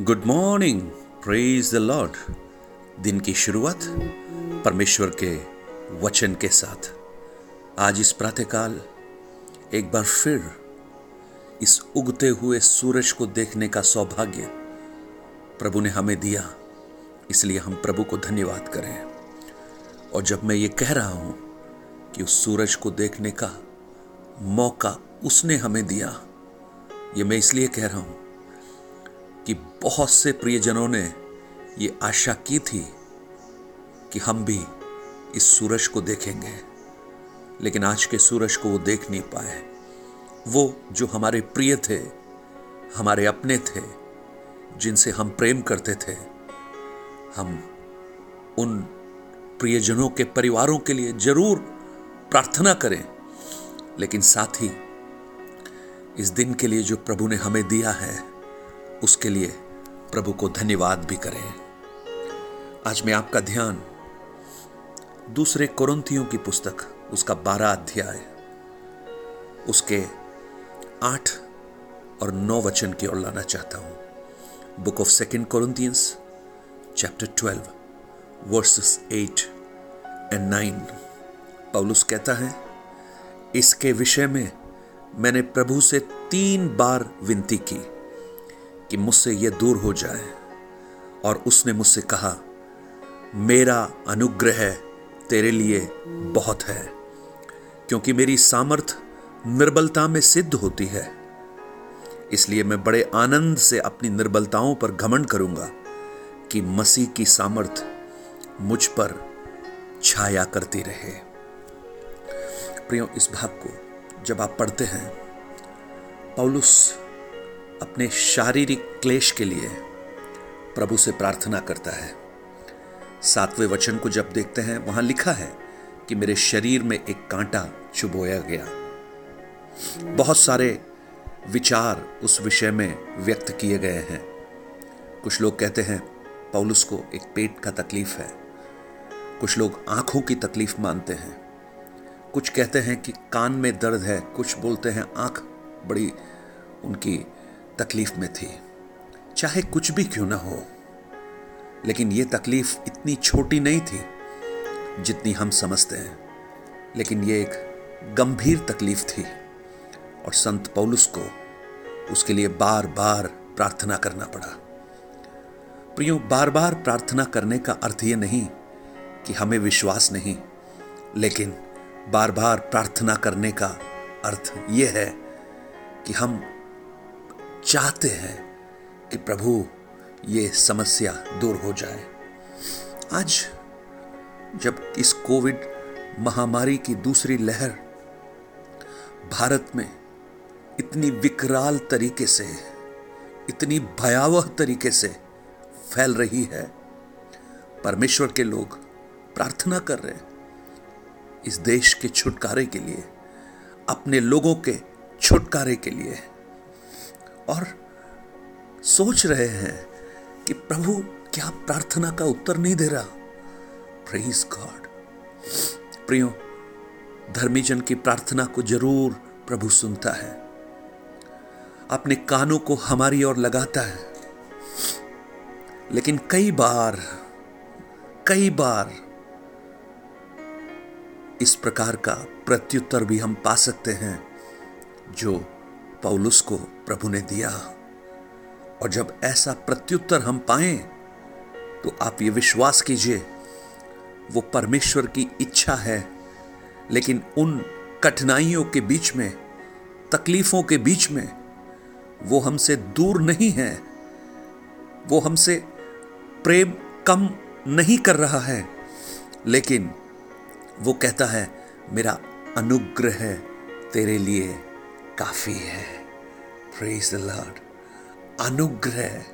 Good morning praise the Lord दिन की शुरुआत परमेश्वर के वचन के साथ। आज इस प्रातःकाल एक बार फिर इस उगते हुए सूरज को देखने का सौभाग्य प्रभु ने हमें दिया। इसलिए हम प्रभु को धन्यवाद करें। और जब मैं ये कह रहा हूँ कि उस सूरज को देखने का मौका उसने हमें दिया, ये मैं इसलिए कह रहा हूँ कि बहुत से प्रियजनों ने ये आशा की थी कि हम भी इस सूरज को देखेंगे। लेकिन आज के सूरज को वो देख नहीं पाए। वो जो हमारे प्रिय थे, हमारे अपने थे, जिनसे हम प्रेम करते थे, हम उन प्रियजनों के परिवारों के लिए ज़रूर प्रार्थना करें। लेकिन साथ ही इस दिन के लिए जो प्रभु ने हमें दिया है उसके लिए प्रभु को धन्यवाद भी करें। आज मैं आपका ध्यान दूसरे कुरंतियों की पुस्तक, उसका बारह अध्याय, उसके आठ और नौ वचन की ओर लाना चाहता हूँ। Book of second Corinthians chapter twelve verses eight and nine पौलुस कहता है, इसके विषय में मैंने प्रभु से तीन बार विनती की। कि मुझसे यह दूर हो जाए। और उसने मुझसे कहा, मेरा अनुग्रह तेरे लिए बहुत है, क्योंकि मेरी सामर्थ निर्बलता में सिद्ध होती है। इसलिए मैं बड़े आनंद से अपनी निर्बलताओं पर घमंड करूँगा कि मसीह की सामर्थ मुझ पर छाया करती रहे। प्रियो, इस भाग को जब आप पढ़ते हैं, पौलुस अपने शारीरिक क्लेश के लिए प्रभु से प्रार्थना करता है। सातवें वचन को जब देखते हैं, वहाँ लिखा है कि मेरे शरीर में एक कांटा चुबोया गया। बहुत सारे विचार उस विषय में व्यक्त किए गए हैं। कुछ लोग कहते हैं, पौलुस को एक पेट का तकलीफ़ है। कुछ लोग आँखों की तकलीफ़ मानते हैं। कुछ कहते हैं कि कान में दर्द है, कुछ बोलते हैं, आँख बड़ी उनकी तकलीफ़ में थी। चाहे कुछ भी क्यों ना हो, लेकिन यह तकलीफ़ इतनी छोटी नहीं थी जितनी हम समझते हैं। लेकिन यह एक गंभीर तकलीफ़ थी और संत पौलुस को उसके लिए बार बार प्रार्थना करना पड़ा। प्रियो बार बार प्रार्थना करने का अर्थ यह नहीं कि हमें विश्वास नहीं, लेकिन बार बार प्रार्थना करने का अर्थ यह है कि हम चाहते हैं कि प्रभु, ये समस्या दूर हो जाए। आज जब इस कोविड महामारी की दूसरी लहर भारत में इतनी विकराल तरीके से, इतनी भयावह तरीके से फैल रही है, परमेश्वर के लोग प्रार्थना कर रहे हैं इस देश के छुटकारे के लिए, अपने लोगों के छुटकारे के लिए। और सोच रहे हैं कि प्रभु, क्या प्रार्थना का उत्तर नहीं दे रहा? प्रेज गॉड प्रियो धर्मी जन की प्रार्थना को ज़रूर प्रभु सुनता है। अपने कानों को हमारी ओर लगाता है। लेकिन कई बार कई बार इस प्रकार का प्रत्युत्तर भी हम पा सकते हैं, जो पौलुस को प्रभु ने दिया। और जब ऐसा प्रत्युत्तर हम पाए तो आप ये विश्वास कीजिए, वो परमेश्वर की इच्छा है, लेकिन उन कठिनाइयों के बीच में, तकलीफों के बीच में, वो हमसे दूर नहीं है। वो हमसे प्रेम कम नहीं कर रहा है, लेकिन वो कहता है, मेरा अनुग्रह तेरे लिए काफ़ी है। प्रेज द लॉर्ड अनुग्रह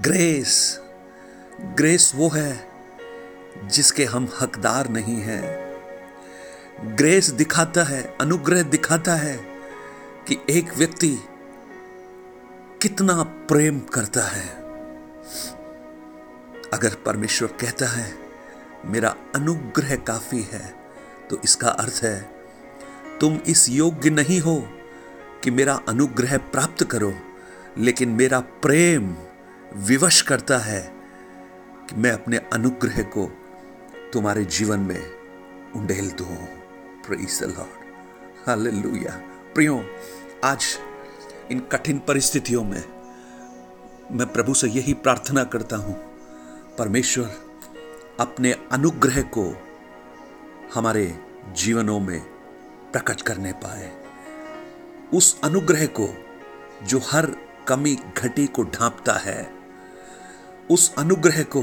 ग्रेस ग्रेस वो है जिसके हम हकदार नहीं हैं। ग्रेस दिखाता है, अनुग्रह दिखाता है कि एक व्यक्ति कितना प्रेम करता है। अगर परमेश्वर कहता है, मेरा अनुग्रह काफ़ी है तो इसका अर्थ है, तुम इस योग्य नहीं हो। कि मेरा अनुग्रह प्राप्त करो, लेकिन मेरा प्रेम विवश करता है कि मैं अपने अनुग्रह को तुम्हारे जीवन में उंडेल दू। प्रेज द लॉर्ड हालेलुया प्रियो, आज इन कठिन परिस्थितियों में मैं प्रभु से यही प्रार्थना करता हूँ, परमेश्वर, अपने अनुग्रह को हमारे जीवनों में प्रकट करने पाए। उस अनुग्रह को जो हर कमी घटी को ढांपता है, उस अनुग्रह को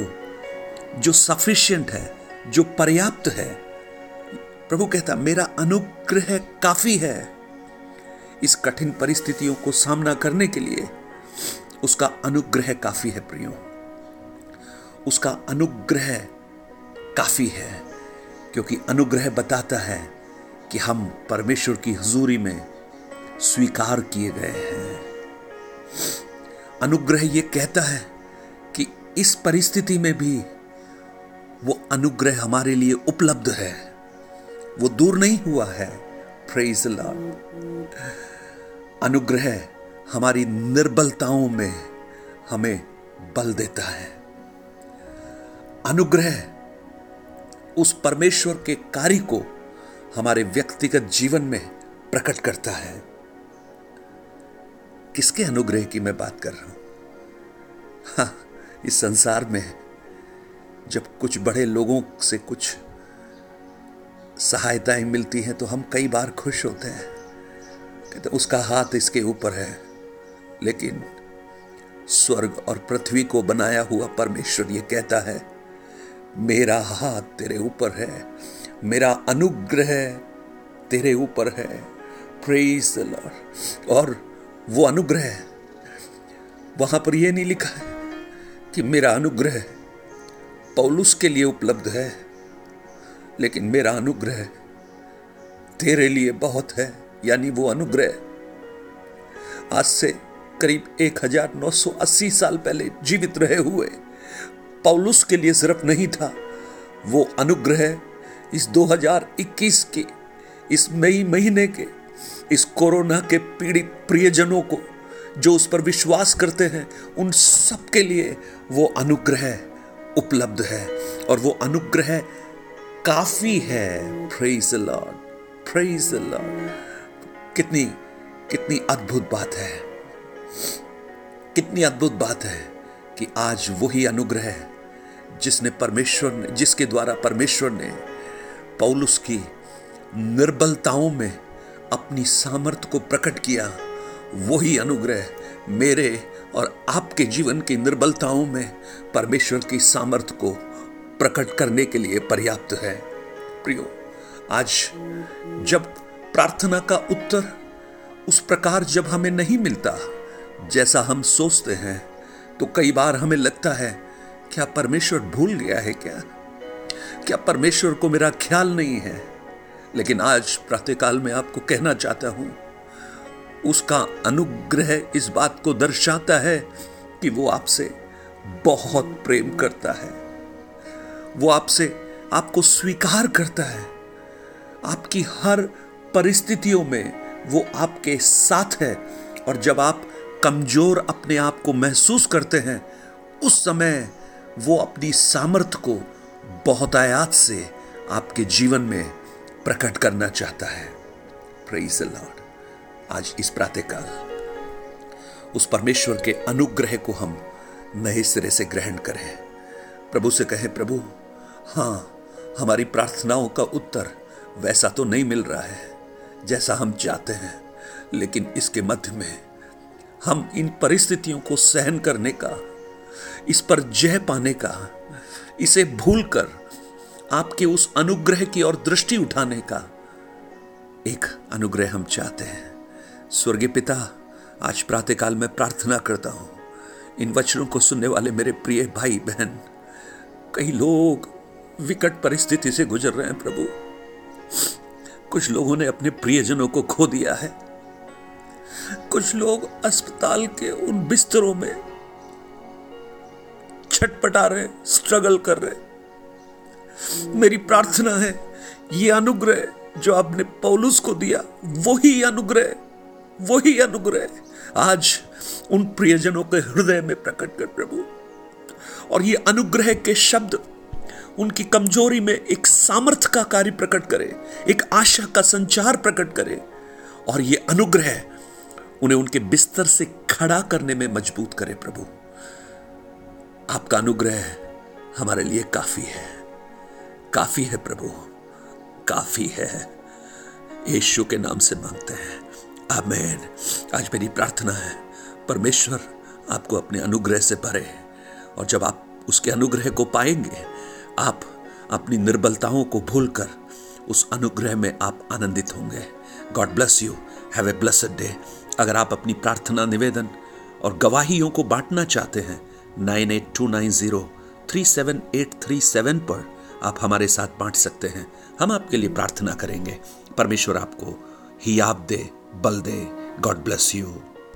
जो सफिशियंट है, जो पर्याप्त है, प्रभु कहता, मेरा अनुग्रह काफ़ी है। इस कठिन परिस्थितियों को सामना करने के लिए उसका अनुग्रह काफ़ी है, प्रियो। उसका अनुग्रह काफ़ी है, क्योंकि अनुग्रह बताता है कि हम परमेश्वर की हजूरी में स्वीकार किए गए हैं। अनुग्रह ये कहता है कि इस परिस्थिति में भी वो अनुग्रह हमारे लिए उपलब्ध है। वो दूर नहीं हुआ है। लॉर्ड अनुग्रह हमारी निर्बलताओं में हमें बल देता है। अनुग्रह उस परमेश्वर के कार्य को हमारे व्यक्तिगत जीवन में प्रकट करता है। किसके अनुग्रह की मैं बात कर रहा हूँ। हाँ, इस संसार में जब कुछ बड़े लोगों से कुछ सहायताएँ मिलती हैं तो हम कई बार खुश होते हैं। कहते उसका हाथ इसके ऊपर है लेकिन स्वर्ग और पृथ्वी को बनाया हुआ परमेश्वर ये कहता है मेरा हाथ तेरे ऊपर है मेरा अनुग्रह तेरे ऊपर है प्रेज लॉर्ड और वो अनुग्रह वहाँ पर यह नहीं लिखा है कि मेरा अनुग्रह पौलुस के लिए उपलब्ध है, लेकिन मेरा अनुग्रह तेरे लिए बहुत है, यानी वो अनुग्रह आज से करीब 1980 साल पहले जीवित रहे हुए पौलुस के लिए सिर्फ़ नहीं था, वो अनुग्रह इस 2021 के, इस मई महीने के इस कोरोना के पीड़ित प्रियजनों को, जो उस पर विश्वास करते हैं, उन सब के लिए वो अनुग्रह उपलब्ध है। और वो अनुग्रह काफ़ी है। प्रेज लॉर्ड प्रेज लॉर्ड कितनी कितनी अद्भुत बात है। कितनी अद्भुत बात है कि आज वही अनुग्रह जिसने परमेश्वर ने, जिसके द्वारा परमेश्वर ने पौलुस की निर्बलताओं में अपनी सामर्थ्य को प्रकट किया। वही अनुग्रह मेरे और आपके जीवन की निर्बलताओं में परमेश्वर की सामर्थ्य को प्रकट करने के लिए पर्याप्त है। प्रियो, आज जब प्रार्थना का उत्तर उस प्रकार जब हमें नहीं मिलता, जैसा हम सोचते हैं तो कई बार हमें लगता है, क्या परमेश्वर भूल गया है क्या? क्या परमेश्वर को मेरा ख्याल नहीं है? लेकिन आज प्रातःकाल में आपको कहना चाहता हूँ, उसका अनुग्रह इस बात को दर्शाता है कि वो आपसे बहुत प्रेम करता है। वो आपसे आपको स्वीकार करता है। आपकी हर परिस्थितियों में वो आपके साथ है और जब आप कमज़ोर अपने आप को महसूस करते हैं, उस समय वो अपनी सामर्थ्य को बहुत आयात से आपके जीवन में प्रकट करना चाहता है। लॉर्ड आज इस प्रातःकाल, उस परमेश्वर के अनुग्रह को हम नए सिरे से ग्रहण करें। प्रभु से कहें, प्रभु हाँ हमारी प्रार्थनाओं का उत्तर वैसा तो नहीं मिल रहा है, जैसा हम चाहते हैं। लेकिन इसके मध्य में हम इन परिस्थितियों को सहन करने का, इस पर जय पाने का, इसे भूलकर आपके उस अनुग्रह की ओर दृष्टि उठाने का एक अनुग्रह हम चाहते हैं। स्वर्गीय पिता, आज प्रातःकाल में प्रार्थना करता हूँ। इन वचनों को सुनने वाले मेरे प्रिय भाई बहन, कई लोग विकट परिस्थिति से गुजर रहे हैं प्रभु। कुछ लोगों ने अपने प्रियजनों को खो दिया है। कुछ लोग अस्पताल के उन बिस्तरों में छटपटा रहे स्ट्रगल कर रहे। मेरी प्रार्थना है, ये अनुग्रह जो आपने पौलुस को दिया, वही अनुग्रह वही अनुग्रह आज उन प्रियजनों के हृदय में प्रकट कर, प्रभु। और ये अनुग्रह के शब्द उनकी कमज़ोरी में एक सामर्थ्य का कार्य प्रकट करे, एक आशा का संचार प्रकट करे, और ये अनुग्रह उन्हें उनके बिस्तर से खड़ा करने में मज़बूत करे, प्रभु। आपका अनुग्रह हमारे लिए काफ़ी है। काफ़ी है प्रभु, काफ़ी है। यीशु के नाम से मांगते हैं। आमेन। आज मेरी प्रार्थना है, परमेश्वर आपको अपने अनुग्रह से भरे और जब आप उसके अनुग्रह को पाएँगे, आप अपनी निर्बलताओं को भूलकर उस अनुग्रह में आप आनंदित होंगे। God bless you have a blessed day अगर आप अपनी प्रार्थना, निवेदन और गवाहियों को बांटना चाहते हैं, nine eight two nine zero three seven eight three seven पर आप हमारे साथ बांट सकते हैं। हम आपके लिए प्रार्थना करेंगे। परमेश्वर आपको ही आप दे, बल दे। God bless you